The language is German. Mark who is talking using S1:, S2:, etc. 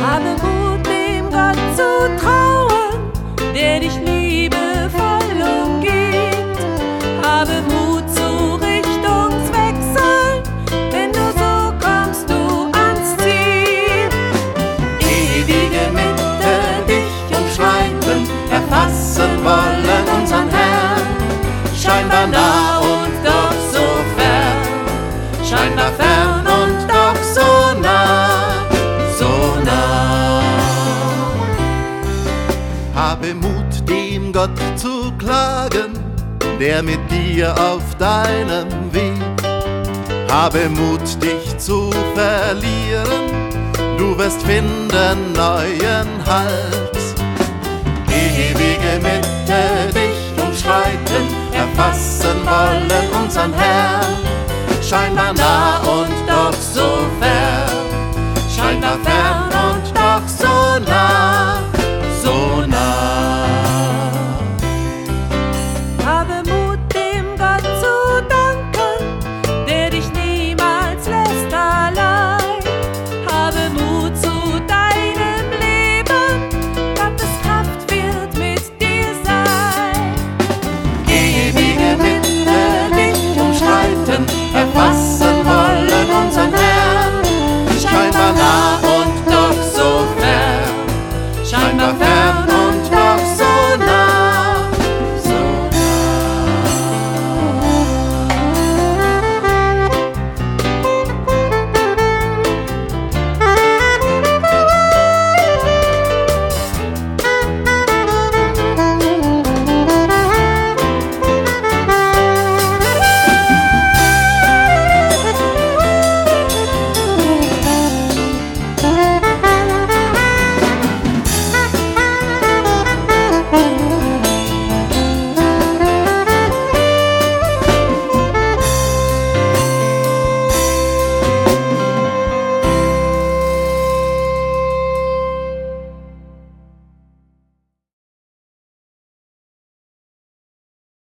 S1: Habe Mut, dem Gott zu trauen, der dich liebevoll umgibt. Habe Mut zu Richtungswechseln, denn nur so kommst du ans Ziel. Ewige Mitte dich umschreiben, erfassen wollen unseren Herrn. Scheinbar nah
S2: Habe Mut, dem Gott zu klagen, der mit dir auf deinem Weg. Habe Mut, dich zu verlieren, du wirst finden neuen Halt.
S1: Ewige Mitte dich umschreiten, erfassen wollen unseren Herrn, scheinbar nah